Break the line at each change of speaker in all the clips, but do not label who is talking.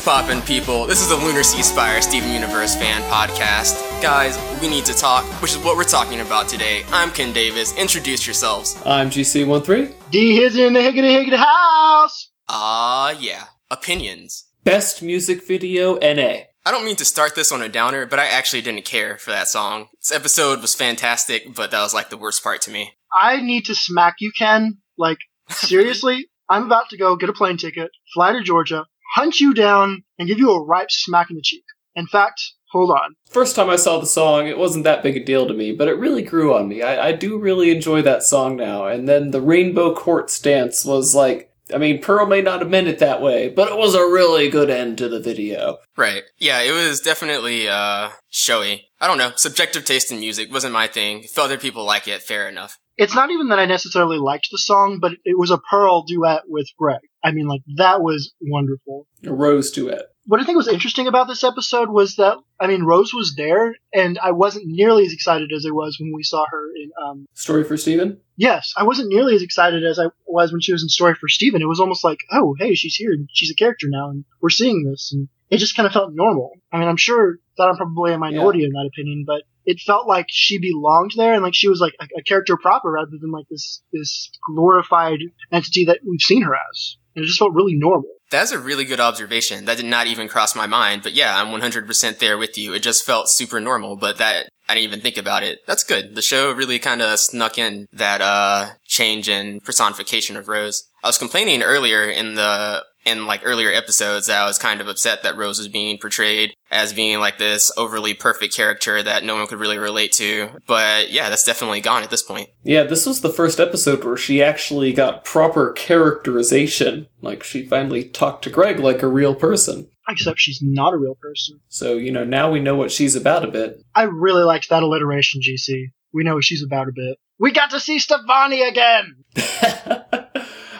What's poppin', people? This is the Lunar Sea Spire Steven Universe fan podcast. Guys, we need to talk, which is what we're talking about today. I'm Ken Davis. Introduce yourselves.
I'm GC13.
D is in the higgity higgity house.
Ah, yeah. Opinions.
Best music video NA.
I don't mean to start this on a downer, but I actually didn't care for that song. This episode was fantastic, but that was like the worst part to me.
I need to smack you, Ken. Like, seriously? I'm about to go get a plane ticket, fly to Georgia, hunt you down, and give you a ripe smack in the cheek. In fact, hold on.
First time I saw the song, it wasn't that big a deal to me, but it really grew on me. I, I do really enjoy that song now. And then the Rainbow Quartz dance was like, I mean, Pearl may not have meant it that way, but it was a really good end to the video.
Right. Yeah, it was definitely, uh, showy. I don't know. Subjective taste in music wasn't my thing. If other people like it, fair enough.
It's not even that I necessarily liked the song, but it was a Pearl duet with Greg. I mean, like, that was wonderful.
Rose to it.
What I think was interesting about this episode was that, I mean, Rose was there, and I wasn't nearly as excited as I was when we saw her in, um,
Story for Steven?
yes, I wasn't nearly as excited as I was when she was in Story for Steven. It was almost like, oh, hey, she's here, and she's a character now, and we're seeing this, and it just kind of felt normal. I mean, I'm sure that I'm probably a minority in that opinion, but it felt like she belonged there, and like she was like a, a character proper rather than like this this glorified entity that we've seen her as. And it just felt really normal.
That's a really good observation. That did not even cross my mind. But yeah, I'm 100% there with you. It just felt super normal, but that, I didn't even think about it. That's good. The show really kind of snuck in that, uh, change in personification of Rose. I was complaining earlier in the, in like earlier episodes that I was kind of upset that Rose was being portrayed as being like this overly perfect character that no one could really relate to. But yeah, that's definitely gone at this point.
Yeah, this was the first episode where she actually got proper characterization. Like, she finally talked to Greg like a real person.
Except she's not a real person.
So, you know, now we know what she's about a bit.
I really liked that alliteration, GC. We know what she's about a bit. We got to see Stevonnie again!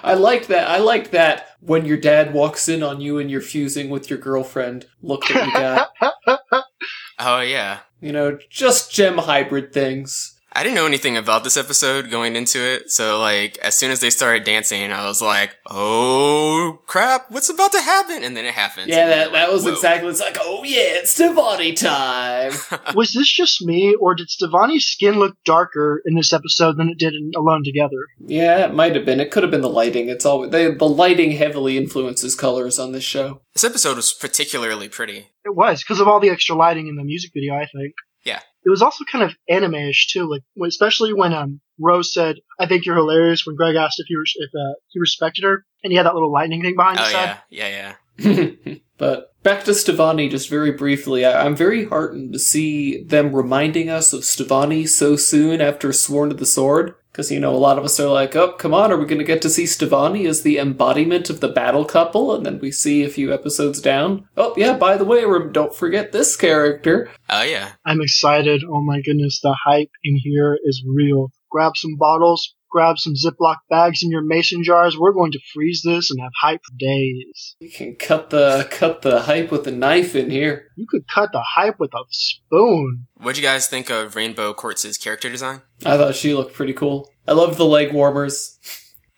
I liked that. I liked that when your dad walks in on you and you're fusing with your girlfriend. Look what you got.
Oh yeah.
you know, just gem hybrid things.
I didn't know anything about this episode going into it, so like as soon as they started dancing, I was like, "Oh crap, what's about to happen?" And then it happens.
Yeah, that,
you're
that was
"Whoa."
exactly. It's like, oh yeah, it's Stevonnie time.
was this just me, or did Stevonnie's skin look darker in this episode than it did in Alone Together?
yeah, it might have been. It could have been the lighting. It's always they, the lighting heavily influences colors on this show.
This episode was particularly pretty.
It was, because of all the extra lighting in the music video, I think.
Yeah.
It was also kind of anime-ish, too, like, when- especially when um, Rose said, I think you're hilarious, when Greg asked if he, res- if, uh, he respected her, and he had that little lightning thing behind
Oh
his head.
yeah, yeah, yeah.
but back to Stevonnie, just very briefly. I, I'm very heartened to see them reminding us of Stevonnie so soon after Sworn to the Sword. Because, you know, a lot of us are like, oh, come on, are we going to get to see Stevonnie as the embodiment of the battle couple? And then we see a few episodes down. Oh, yeah, by the way, rem- don't forget this character.
Oh yeah.
I'm excited. Oh my goodness, the hype in here is real. Grab some bottles, grab some Ziploc bags in your mason jars. We're going to freeze this and have hype for days.
You can cut the cut the hype with a knife in here.
You could cut the hype with a spoon.
What'd you guys think of Rainbow Quartz's character design?
I thought she looked pretty cool. I love the leg warmers.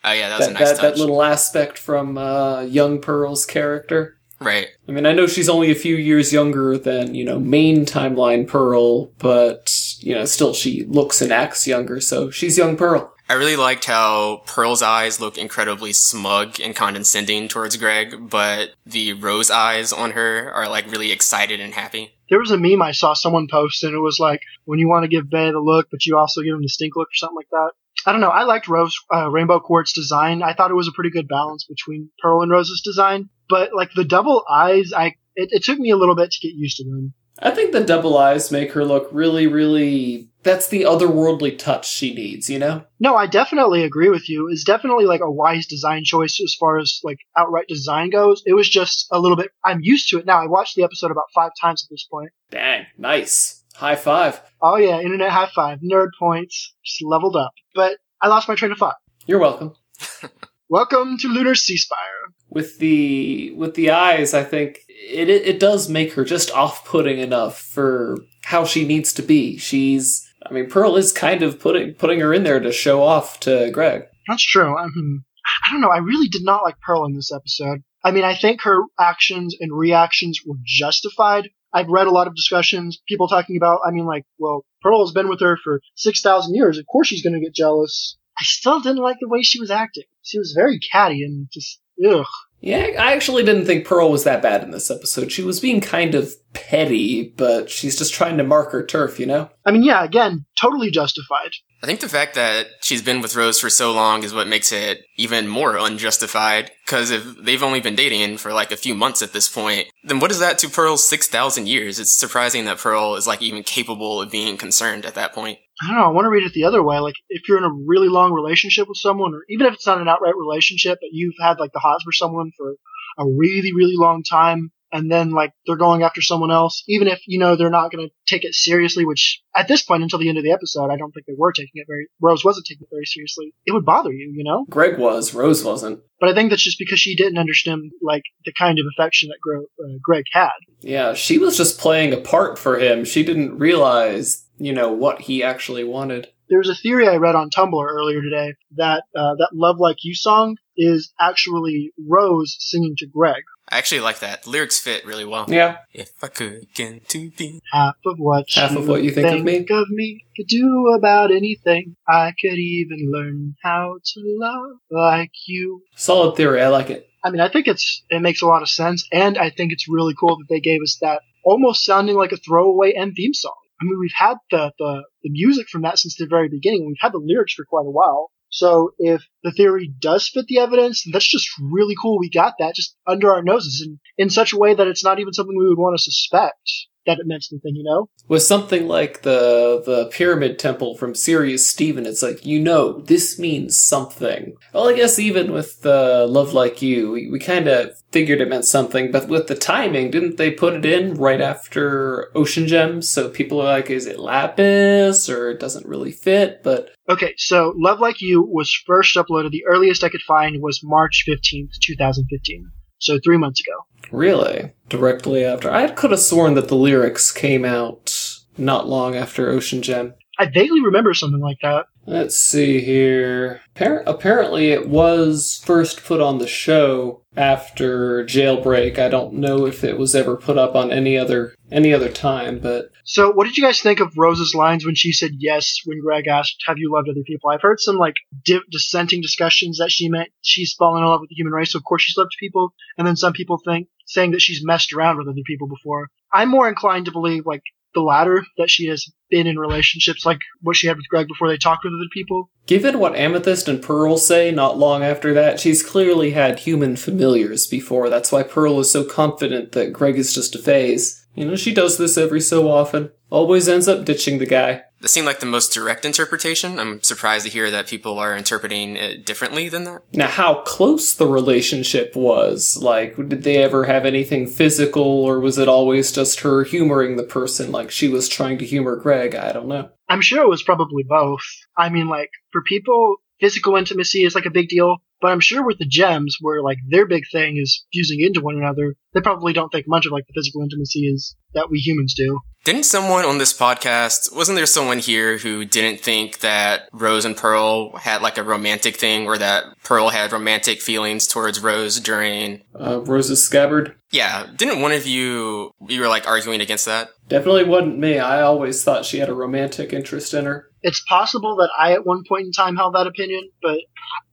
Oh yeah, that was
That,
a nice
that, that little aspect from uh, Young Pearl's character.
right.
I mean, I know she's only a few years younger than, you know, main timeline Pearl, but, you know, still she looks and acts younger, so she's young Pearl.
I really liked how Pearl's eyes look incredibly smug and condescending towards Greg, but the rose eyes on her are like really excited and happy.
There was a meme I saw someone post, and it was like, when you want to give Bay the look, but you also give him the stink look or something like that. I don't know. I liked Rose uh, Rainbow Quartz design. I thought it was a pretty good balance between Pearl and Rose's design. But like the double eyes, I it, it took me a little bit to get used to them.
I think the double eyes make her look really, really. That's the otherworldly touch she needs, you know?
No, I definitely agree with you. It's definitely like a wise design choice as far as like outright design goes. It was just a little bit. I'm used to it now. I watched the episode about five times at this point.
Dang, nice. High five.
Oh yeah, internet high five, nerd points, just leveled up. But I lost my train of thought.
You're welcome.
Welcome to Lunar Sea Spire.
with the with the eyes, I think it it, it does make her just off putting enough for how she needs to be. She's I mean, Pearl is kind of putting putting her in there to show off to Greg.
That's true. I mean, I don't know. I really did not like Pearl in this episode. I mean, I think her actions and reactions were justified. I've read a lot of discussions, people talking about, I mean, like, well, Pearl has been with her for 6,000 years. Of course she's going to get jealous. I still didn't like the way she was acting. She was very catty and just, ugh.
Yeah, I actually didn't think Pearl was that bad in this episode. She was being kind of petty, but she's just trying to mark her turf, you know?
I mean, yeah, again, totally justified.
I think the fact that she's been with Rose for so long is what makes it even more unjustified. Because if they've only been dating for like a few months at this point, then what is that to Pearl's 6,000 years? It's surprising that Pearl is like even capable of being concerned at that point.
I don't know. I want to read it the other way. Like, if you're in a really long relationship with someone, or even if it's not an outright relationship, but you've had like the hots for someone for a really, really long time, and then like they're going after someone else, even if you know they're not going to take it seriously, which at this point until the end of the episode, I don't think they were taking it very. Rose wasn't taking it very seriously. It would bother you, you know.
Greg was, Rose wasn't.
But I think that's just because she didn't understand like the kind of affection that Gro- uh, Greg had.
Yeah, she was just playing a part for him. She didn't realize, you know, what he actually wanted.
There was a theory I read on Tumblr earlier today that uh, that "Love Like You" song is actually Rose singing to Greg.
I actually like that. The lyrics fit really well.
Yeah.
If I could begin to be
half of what
half of what you think,
think
of me,
of me could do about anything. I could even learn how to love like you.
Solid theory. I like it.
I mean, I think it's it makes a lot of sense, and I think it's really cool that they gave us that almost sounding like a throwaway end theme song. I mean, we've had the, the, the music from that since the very beginning. We've had the lyrics for quite a while. So if the theory does fit the evidence, that's just really cool. We got that just under our noses and in such a way that it's not even something we would want to suspect that it meant anything, you know?
With something like the the pyramid temple from Serious Steven, it's like, you know, this means something. Well, I guess even with uh, Love Like You, we, we kind of figured it meant something, but with the timing, didn't they put it in right after Ocean Gems? So people are like, is it Lapis or it doesn't really fit? But
Okay, so Love Like You was first uploaded. The earliest I could find was March 15th, 2015. So three months ago.
really, directly after. I could have sworn that the lyrics came out not long after Ocean Gem.
I vaguely remember something like that.
Let's see here. Appar- apparently, it was first put on the show after Jailbreak. I don't know if it was ever put up on any other any other time, but
So, what did you guys think of Rose's lines when she said yes when Greg asked, "Have you loved other people?" I've heard some like di- dissenting discussions that she meant she's fallen in love with the human race, so of course she's loved people, and then some people think saying that she's messed around with other people before. I'm more inclined to believe like the latter, that she has been in relationships like what she had with Greg before they talked with other people.
given what Amethyst and Pearl say not long after that, she's clearly had human familiars before. That's why Pearl is so confident that Greg is just a phase. You know, she does this every so often. Always ends up ditching the guy.
That seemed like the most direct interpretation. I'm surprised to hear that people are interpreting it differently than that.
Now, how close the relationship was, like, did they ever have anything physical, or was it always just her humoring the person like she was trying to humor Greg? I don't know.
I'm sure it was probably both. I mean, like, for people, physical intimacy is like a big deal, but I'm sure with the gems, where like their big thing is fusing into one another, they probably don't think much of like the physical intimacy is that we humans do.
Didn't someone on this podcast, wasn't there someone here who didn't think that Rose and Pearl had like a romantic thing or that Pearl had romantic feelings towards Rose during,
Uh, Rose's scabbard?
yeah, didn't one of you, you were like arguing against that?
Definitely wasn't me. I always thought she had a romantic interest in her.
It's possible that I at one point in time held that opinion, but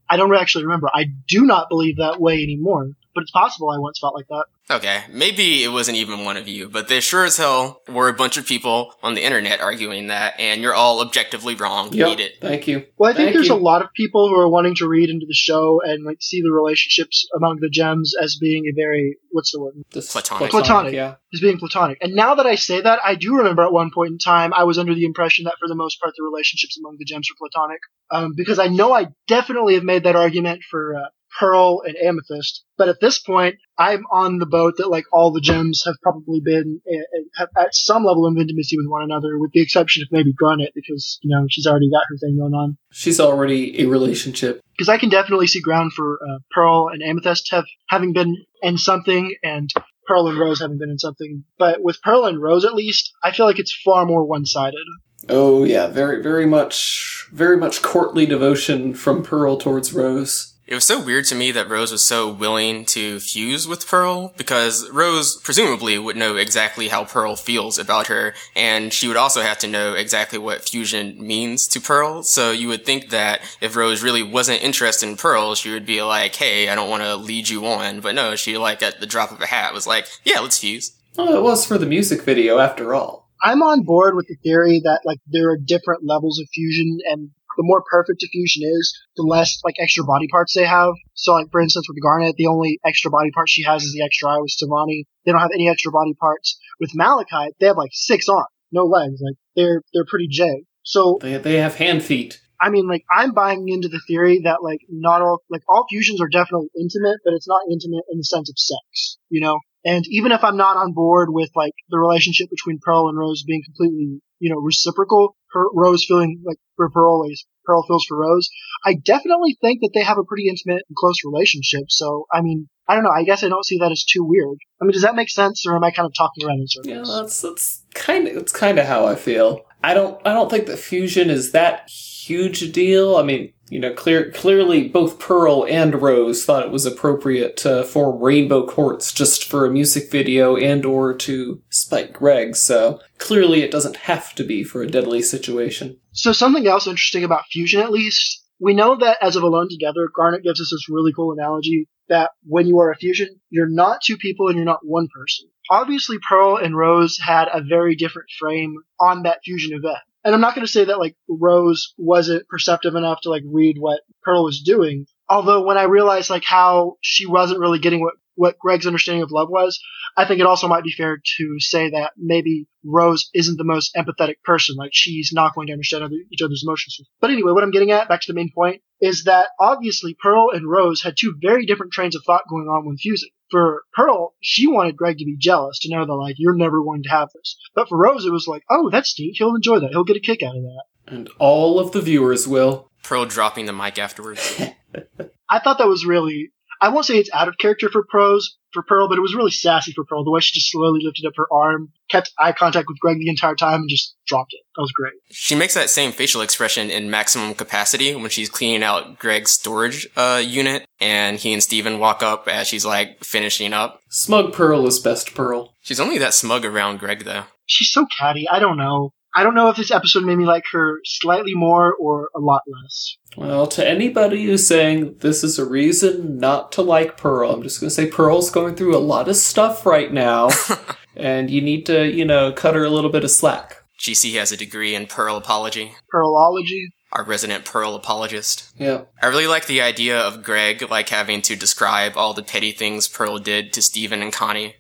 I don't actually remember. I do not believe that way anymore, but it's possible I once felt like that.
Okay, maybe it wasn't even one of you, but there sure as hell were a bunch of people on the internet arguing that, and you're all objectively wrong.
Yep.
Eat it.
Thank you.
Well, I think
Thank
there's
you.
a lot of people who are wanting to read into the show and like see the relationships among the gems as being a very what's the word?
This
Platonic.
Platonic.
Yeah.
As being platonic. And now that I say that, I do remember at one point in time I was under the impression that for the most part the relationships among the gems were platonic. Um, because I know I definitely have made that argument for uh, Pearl and Amethyst, but at this point I'm on the boat that like all the gems have probably been uh, uh, have at some level of intimacy with one another, with the exception of maybe Garnet because you know she's already got her thing going on.
She's already a relationship.
because I can definitely see ground for uh, Pearl and Amethyst have having been in something, and Pearl and Rose having been in something. But with Pearl and Rose, at least, I feel like it's far more one-sided.
Oh yeah, very very much very much courtly devotion from Pearl towards Rose.
It was so weird to me that Rose was so willing to fuse with Pearl because Rose presumably would know exactly how Pearl feels about her and she would also have to know exactly what fusion means to Pearl. So you would think that if Rose really wasn't interested in Pearl, she would be like, hey, I don't want to lead you on. But no, she like at the drop of a hat was like, yeah, let's fuse.
Well, it was for the music video after all.
I'm on board with the theory that like there are different levels of fusion and the more perfect a fusion is, the less like extra body parts they have. So like for instance with Garnet, the only extra body part she has is the extra eye with Stevonnie. They don't have any extra body parts. With Malachite, they have like six arms, no legs. Like they're they're pretty J. So
They they have hand feet.
I mean, like, I'm buying into the theory that, like, not all, like, all fusions are definitely intimate, but it's not intimate in the sense of sex, you know? And even if I'm not on board with, like, the relationship between Pearl and Rose being completely, you know, reciprocal, her, Rose feeling like for Pearl, Pearl feels for Rose, I definitely think that they have a pretty intimate and close relationship. So, I mean, I don't know. I guess I don't see that as too weird. I mean, does that make sense, or am I kind of talking around in circles?
Yeah, that's that's kind of it's kind of how I feel. I don't I don't think that fusion is that huge a deal. I mean, you know, clear clearly both Pearl and Rose thought it was appropriate to form Rainbow Quartz just for a music video and or to spite Greg. So clearly, it doesn't have to be for a deadly situation.
So something else interesting about fusion, at least, we know that as of Alone Together, Garnet gives us this really cool analogy that when you are a fusion, you're not two people and you're not one person. Obviously, Pearl and Rose had a very different frame on that fusion event. And I'm not going to say that like Rose wasn't perceptive enough to like read what Pearl was doing. Although when I realized like how she wasn't really getting what, what Greg's understanding of love was, I think it also might be fair to say that maybe Rose isn't the most empathetic person. Like she's not going to understand other, each other's emotions. But anyway, what I'm getting at, back to the main point, is that obviously Pearl and Rose had two very different trains of thought going on when fusing. For Pearl, she wanted Greg to be jealous, to know that like you're never going to have this. But for Rose, it was like, oh, that's neat. He'll enjoy that. He'll get a kick out of that.
And all of the viewers will.
Pearl dropping the mic afterwards.
I thought that was really. I won't say it's out of character for pros for Pearl, but it was really sassy for Pearl. The way she just slowly lifted up her arm, kept eye contact with Greg the entire time, and just dropped it. That was great.
She makes that same facial expression in maximum capacity when she's cleaning out Greg's storage uh, unit, and he and Steven walk up as she's like finishing up.
Smug Pearl is best Pearl.
She's only that smug around Greg though.
She's so catty. I don't know. I don't know if this episode made me like her slightly more or a lot less.
Well, to anybody who's saying this is a reason not to like Pearl, I'm just going to say Pearl's going through a lot of stuff right now, and you need to, you know, cut her a little bit of slack.
GC has a degree in Pearl apology.
Pearlology.
Our resident Pearl apologist.
Yeah.
I really like the idea of Greg like having to describe all the petty things Pearl did to Steven and Connie.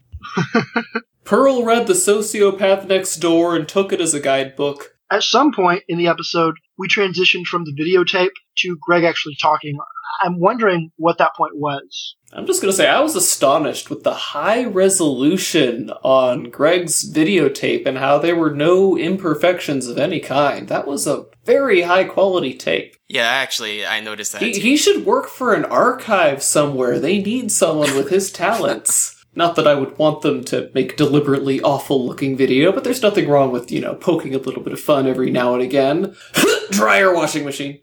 Pearl read The Sociopath Next Door and took it as a guidebook.
At some point in the episode, we transitioned from the videotape to Greg actually talking. I'm wondering what that point was.
I'm just going to say, I was astonished with the high resolution on Greg's videotape and how there were no imperfections of any kind. That was a very high quality tape.
Yeah, actually, I noticed that.
He,
too.
he should work for an archive somewhere. They need someone with his talents. Not that I would want them to make deliberately awful looking video, but there's nothing wrong with, you know, poking a little bit of fun every now and again. Dryer washing machine.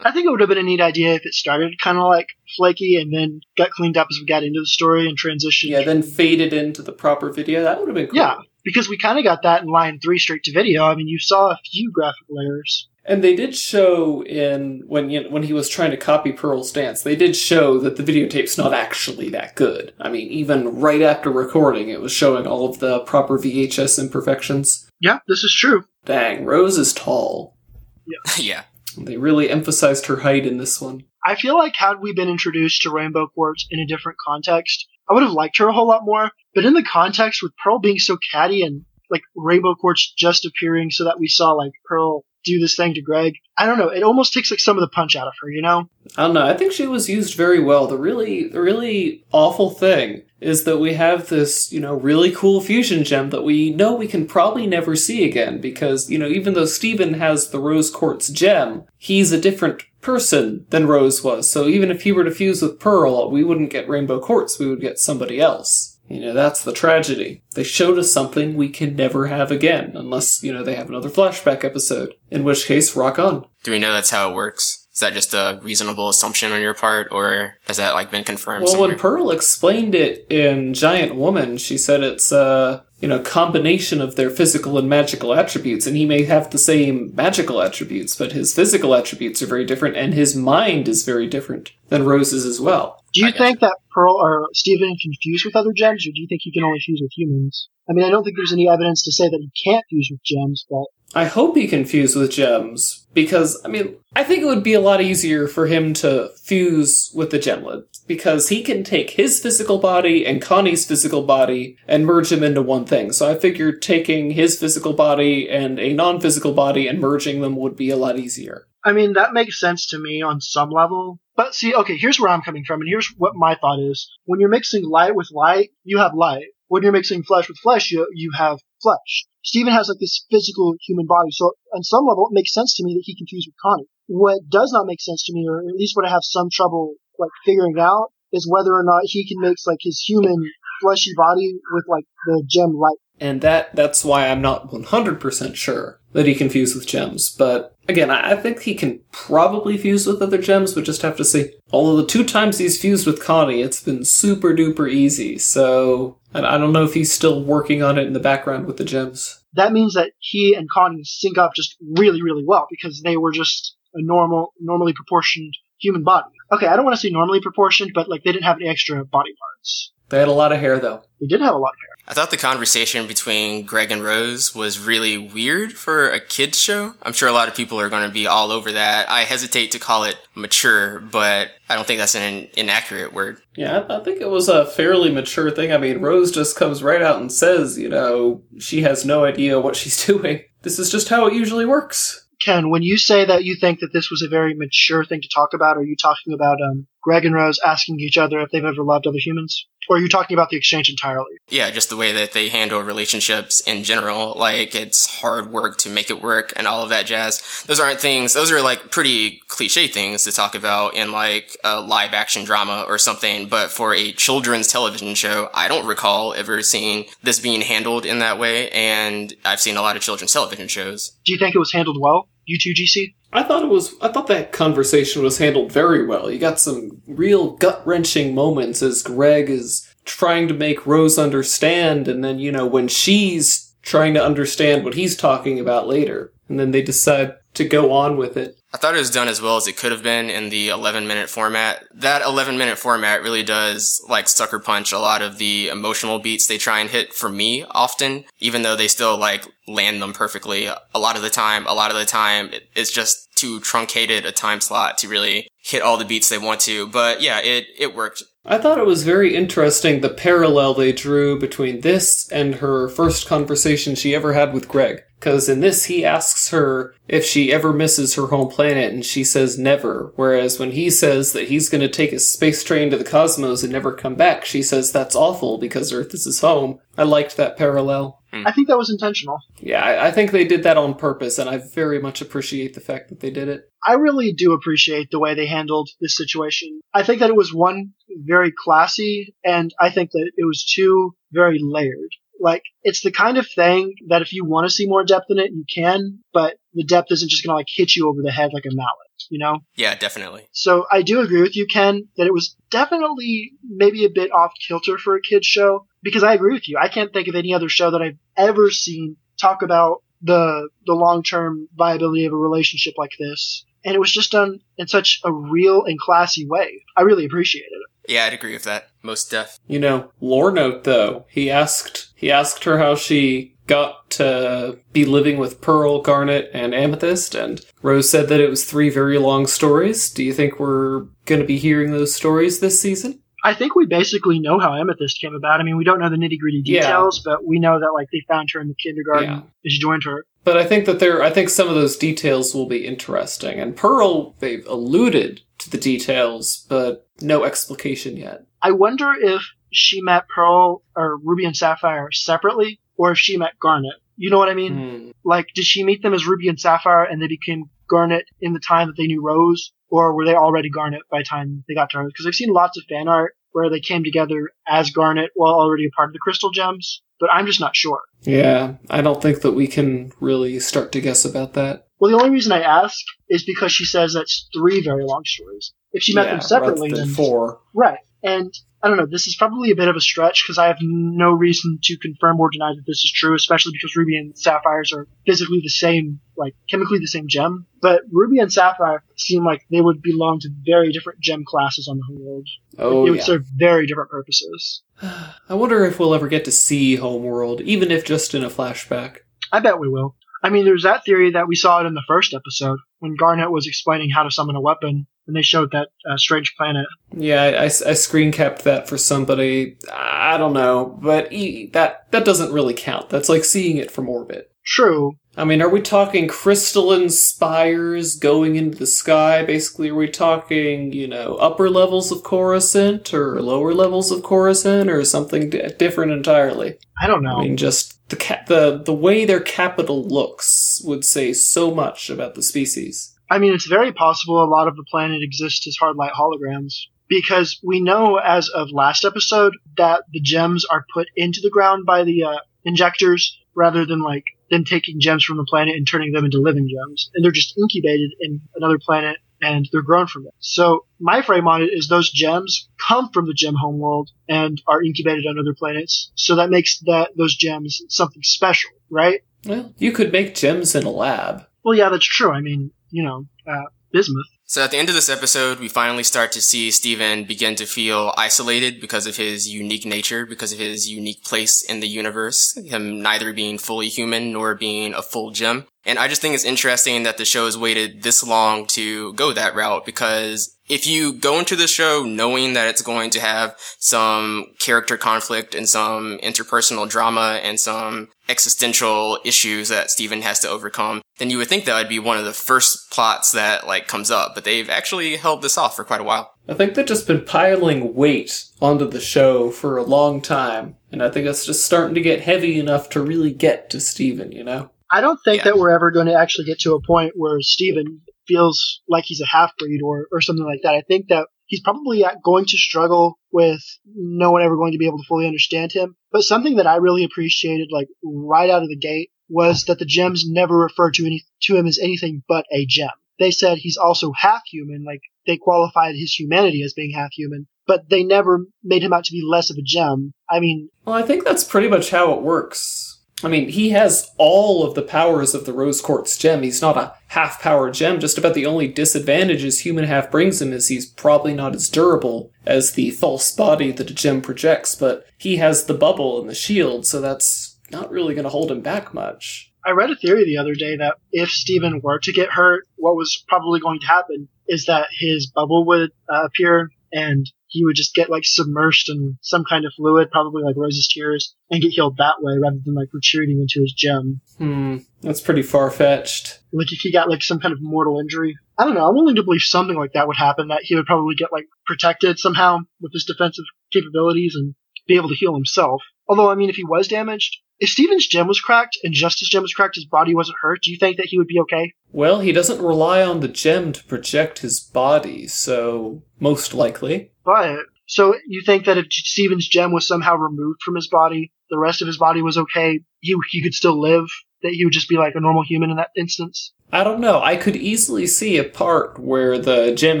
I think it would have been a neat idea if it started kind of like flaky and then got cleaned up as we got into the story and transitioned.
Yeah, then faded into the proper video. That would have been cool.
Yeah, because we kind of got that in Lion three straight to video. I mean, you saw a few graphic layers.
And they did show in when you know, when he was trying to copy Pearl's dance, they did show that the videotape's not actually that good. I mean, even right after recording, it was showing all of the proper VHS imperfections.
Yeah, this is true.
Dang, Rose is tall.
yeah.
They really emphasized her height in this one.
I feel like had we been introduced to Rainbow Quartz in a different context, I would have liked her a whole lot more. But in the context with Pearl being so catty and like Rainbow Quartz just appearing so that we saw like Pearl do this thing to Greg, I don't know. It almost takes like some of the punch out of her, you know?
I don't know. I think she was used very well. The really, really awful thing is that we have this, you know, really cool fusion gem that we know we can probably never see again because, you know, even though Steven has the Rose Quartz gem, he's a different person than Rose was. So even if he were to fuse with Pearl, we wouldn't get Rainbow Quartz, we would get somebody else. You know, that's the tragedy. They showed us something we can never have again, unless, you know, they have another flashback episode. In which case, rock on.
Do we know that's how it works? Is that just a reasonable assumption on your part, or has that like been confirmed?
Well,
somewhere?
when Pearl explained it in Giant Woman, she said it's a you know combination of their physical and magical attributes, and he may have the same magical attributes, but his physical attributes are very different, and his mind is very different than Rose's as well.
Do you
I guess.
think that Pearl or stephen can fuse with other gems, or do you think he can only fuse with humans? I mean, I don't think there's any evidence to say that he can't fuse with gems, but
I hope he can fuse with gems because I mean I think it would be a lot easier for him to fuse with the gemlet because he can take his physical body and Connie's physical body and merge them into one thing. So I figured taking his physical body and a non-physical body and merging them would be a lot easier.
I mean, that makes sense to me on some level. But see, okay, here's where I'm coming from, and here's what my thought is. When you're mixing light with light, you have light. When you're mixing flesh with flesh, you, you have flesh. Steven has like this physical human body, so on some level, it makes sense to me that he can fuse with Connie. What does not make sense to me, or at least what I have some trouble like figuring out, is whether or not he can mix like his human fleshy body with like the gem light.
And that that's why I'm not 100% sure that he can fuse with gems. But again, I, think he can probably fuse with other gems, but just have to see. Although the two times he's fused with Connie, it's been super duper easy. So I don't know if he's still working on it in the background with the gems.
That means that he and Connie sync up just really, really well because they were just a normal, normally proportioned human body. Okay, I don't want to say normally proportioned, but like they didn't have any extra body parts.
They had a lot of hair though.
They did have a lot of hair.
I thought the conversation between Greg and Rose was really weird for a kids show. I'm sure a lot of people are going to be all over that. I hesitate to call it mature, but I don't think that's an inaccurate word.
Yeah, I, I think it was a fairly mature thing. I mean, Rose just comes right out and says, you know, she has no idea what she's doing. This is just how it usually works.
Ken, when you say that you think that this was a very mature thing to talk about, are you talking about um, Greg and Rose asking each other if they've ever loved other humans? Or are you talking about the exchange entirely?
Yeah, just the way that they handle relationships in general. Like, it's hard work to make it work and all of that jazz. Those aren't things, those are like pretty cliche things to talk about in like a live action drama or something. But for a children's television show, I don't recall ever seeing this being handled in that way. And I've seen a lot of children's television shows.
Do you think it was handled well? You too, GC?
I thought it was. I thought that conversation was handled very well. You got some real gut wrenching moments as Greg is trying to make Rose understand, and then you know when she's trying to understand what he's talking about later, and then they decide to go on with it.
I thought it was done as well as it could have been in the 11 minute format. That 11 minute format really does like sucker punch a lot of the emotional beats they try and hit for me often, even though they still like land them perfectly a lot of the time. A lot of the time it's just too truncated a time slot to really hit all the beats they want to. But yeah, it, it worked.
I thought it was very interesting the parallel they drew between this and her first conversation she ever had with Greg. Because in this, he asks her if she ever misses her home planet, and she says never. Whereas when he says that he's going to take a space train to the cosmos and never come back, she says that's awful because Earth is his home. I liked that parallel. Hmm.
I think that was intentional.
Yeah, I, I think they did that on purpose, and I very much appreciate the fact that they did it.
I really do appreciate the way they handled this situation. I think that it was one, very classy, and I think that it was two, very layered. Like, it's the kind of thing that if you want to see more depth in it, you can, but the depth isn't just gonna like hit you over the head like a mallet, you know?
Yeah, definitely.
So I do agree with you, Ken, that it was definitely maybe a bit off kilter for a kid's show, because I agree with you. I can't think of any other show that I've ever seen talk about the, the long-term viability of a relationship like this. And it was just done in such a real and classy way. I really appreciated it.
Yeah, I'd agree with that. Most def.
You know, lore note though, he asked he asked her how she got to be living with Pearl, Garnet, and Amethyst, and Rose said that it was three very long stories. Do you think we're gonna be hearing those stories this season?
I think we basically know how Amethyst came about. I mean, we don't know the nitty gritty
Yeah.
details, but we know that like they found her in the kindergarten
Yeah.
and she joined her.
But I think that there, I think some of those details will be interesting. And Pearl, they've alluded to the details, but no explication yet.
I wonder if she met Pearl or Ruby and Sapphire separately, or if she met Garnet. You know what I mean?
Hmm.
Like, did she meet them as Ruby and Sapphire and they became Garnet in the time that they knew Rose, or were they already Garnet by the time they got to Rose? Because I've seen lots of fan art where they came together as Garnet while already a part of the Crystal Gems, but I'm just not sure.
Yeah, I don't think that we can really start to guess about that.
Well, the only reason I ask is because she says that's three very long stories. If she met
Yeah,
them separately,
rather than
then
four.
right. And I don't know. This is probably a bit of a stretch because I have no reason to confirm or deny that this is true, especially because Ruby and Sapphires are physically the same, like chemically the same gem. But Ruby and Sapphire seem like they would belong to very different gem classes on the homeworld.
Oh
they would
yeah.
serve very different purposes.
I wonder if we'll ever get to see Homeworld, even if just in a flashback.
I bet we will. I mean, there's that theory that we saw it in the first episode when Garnet was explaining how to summon a weapon, and they showed that uh, strange planet.
Yeah, I, I, I screen capped that for somebody. I don't know, but e- that that doesn't really count. That's like seeing it from orbit.
True,
I mean, are we talking crystalline spires going into the sky? Basically, are we talking, you know, upper levels of Coruscant or lower levels of Coruscant or something d- different entirely?
I don't know.
I mean, just the ca- the the way their capital looks would say so much about the species.
I mean, it's very possible a lot of the planet exists as hard light holograms. Because we know as of last episode that the gems are put into the ground by the uh, injectors rather than like them taking gems from the planet and turning them into living gems. And they're just incubated in another planet and they're grown from it. So my frame on it is those gems come from the gem homeworld and are incubated on other planets. So that makes that those gems something special, right?
Well, you could make gems in a lab.
Well, yeah, that's true. I mean, you know, uh, bismuth.
So at the end of this episode, we finally start to see Steven begin to feel isolated because of his unique nature, because of his unique place in the universe, him neither being fully human nor being a full gem. And I just think it's interesting that the show has waited this long to go that route because if you go into the show knowing that it's going to have some character conflict and some interpersonal drama and some existential issues that Steven has to overcome, then you would think that would be one of the first plots that like comes up, but they've actually held this off for quite a while.
I think they've just been piling weight onto the show for a long time, and I think it's just starting to get heavy enough to really get to Steven, you know?
I don't think
Yeah.
that we're ever going to actually get to a point where Steven feels like he's a half breed or, or something like that. I think that he's probably uh, going to struggle with no one ever going to be able to fully understand him. But something that I really appreciated, like right out of the gate, was that the gems never referred to any to him as anything but a gem. They said he's also half human, like they qualified his humanity as being half human, but they never made him out to be less of a gem. I mean,
Well, I think that's pretty much how it works. I mean, he has all of the powers of the Rose Quartz gem. He's not a half power gem. Just about the only disadvantage his human half brings him is he's probably not as durable as the false body that a gem projects, but he has the bubble and the shield, so that's not really going to hold him back much.
I read a theory the other day that if Steven were to get hurt, what was probably going to happen is that his bubble would uh, appear and he would just get like submerged in some kind of fluid, probably like Rose's tears, and get healed that way rather than like retreating into his gem.
Hmm, that's pretty far fetched.
Like if he got like some kind of mortal injury. I don't know. I'm willing to believe something like that would happen, that he would probably get like protected somehow with his defensive capabilities and be able to heal himself. Although, I mean, if he was damaged, if Steven's gem was cracked and just his gem was cracked, his body wasn't hurt, do you think that he would be okay?
Well, he doesn't rely on the gem to project his body, so most likely.
But so you think that if Steven's gem was somehow removed from his body, the rest of his body was okay, he he could still live, that he would just be like a normal human in that instance?
I don't know. I could easily see a part where the gem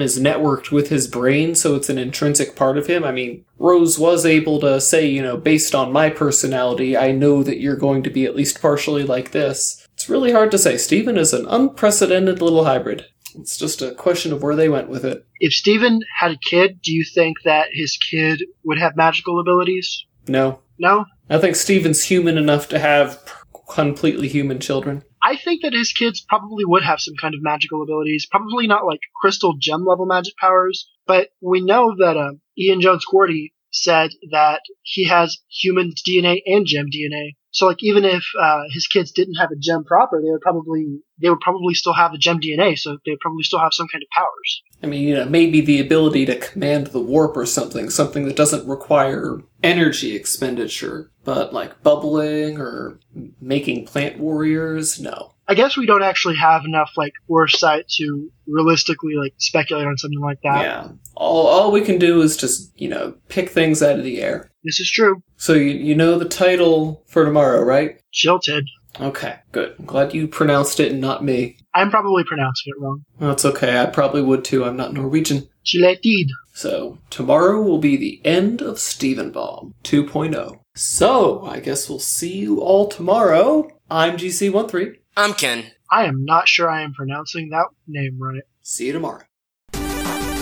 is networked with his brain, so it's an intrinsic part of him. I mean, Rose was able to say, you know, based on my personality, I know that you're going to be at least partially like this. It's really hard to say. Steven is an unprecedented little hybrid. It's just a question of where they went with it.
If Steven had a kid, do you think that his kid would have magical abilities?
No.
No?
I think Steven's human enough to have completely human children.
I think that his kids probably would have some kind of magical abilities. Probably not like crystal gem level magic powers, but we know that uh, Ian Jones-Quartey said that he has human DNA and gem DNA. So like even if uh, his kids didn't have a gem proper, they would probably they would probably still have the gem DNA. So they would probably still have some kind of powers.
I mean, you know, maybe the ability to command the warp or something, something that doesn't require energy expenditure, but like bubbling or making plant warriors, no.
I I guess we don't actually have enough like foresight to realistically like speculate on something like that.
Yeah. All all we can do is just, you know, pick things out of the air.
This is true.
So you you know the title for tomorrow, right?
Chille Tid.
Okay, good. I'm glad you pronounced it and not me.
I'm probably pronouncing it wrong.
That's okay. I probably would too. I'm not Norwegian.
Chille Tid.
So, tomorrow will be the end of Stevenbomb 2.0. So, I guess we'll see you all tomorrow. I'm GC13.
I'm Ken.
I am not sure I am pronouncing that name right.
See you tomorrow.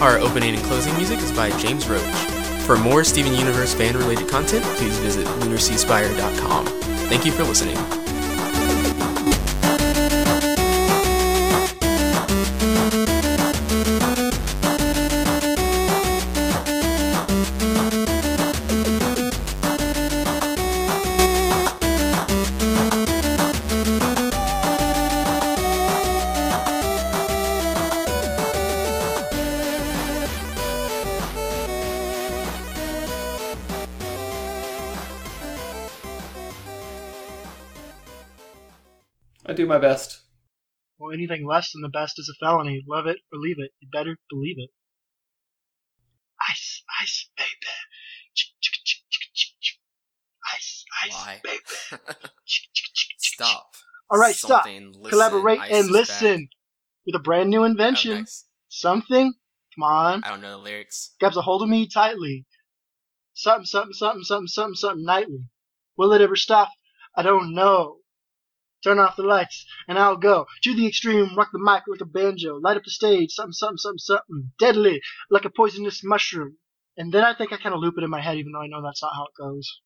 Our opening and closing music is by James Roach. For more Steven Universe fan related content, please visit lunarseaspire.com. Thank you for listening.
I do my best.
Well, anything less than the best is a felony. Love it or leave it. You better believe it. Ice, ice, baby. Ice, ice,
Why?
baby.
Stop.
All right, stop.
Listen,
Collaborate and
is
listen with a brand new
back. Oh,
invention.
nice.
Something. Come on.
I don't know the lyrics.
grabs a hold of me tightly. Something, something, something, something, something, something nightly. Will it ever stop? I don't know. Turn off the lights and I'll go to the extreme, rock the mic like a banjo, light up the stage, something, something, something, something, deadly, like a poisonous mushroom. And then I think I kind of loop it in my head, even though I know that's not how it goes.